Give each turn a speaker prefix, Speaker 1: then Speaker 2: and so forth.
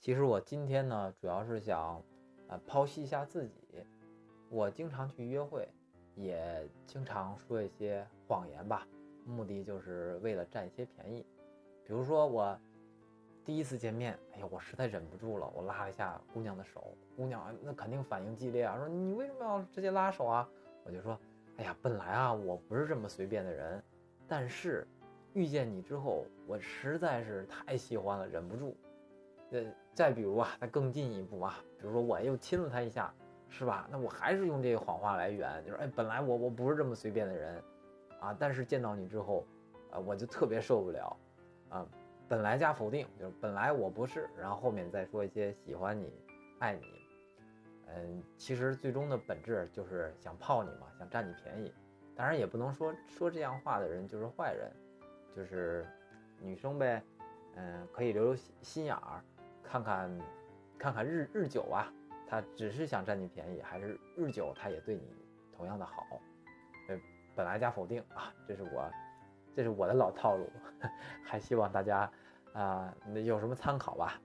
Speaker 1: 其实我今天呢，主要是想，呃，剖析一下自己。我经常去约会，也经常说一些谎言吧，目的就是为了占一些便宜。比如说我第一次见面，哎呀，我实在忍不住了，我拉了一下姑娘的手，姑娘那肯定反应激烈啊，说你为什么要直接拉手啊？我就说，哎呀，本来啊，我不是这么随便的人，但是遇见你之后，我实在是太喜欢了，忍不住。呃，再比如啊，再更进一步啊，比如说我又亲了他一下，是吧？那我还是用这个谎话来圆，就是哎，本来我我不是这么随便的人，啊，但是见到你之后，啊，我就特别受不了，啊，本来加否定，就是本来我不是，然后后面再说一些喜欢你、爱你，嗯，其实最终的本质就是想泡你嘛，想占你便宜，当然也不能说说这样话的人就是坏人，就是女生呗，嗯，可以留留心心眼儿。看看，看看日日久啊，他只是想占你便宜，还是日久他也对你同样的好？呃，本来加否定啊，这是我，这是我的老套路，还希望大家啊有什么参考吧。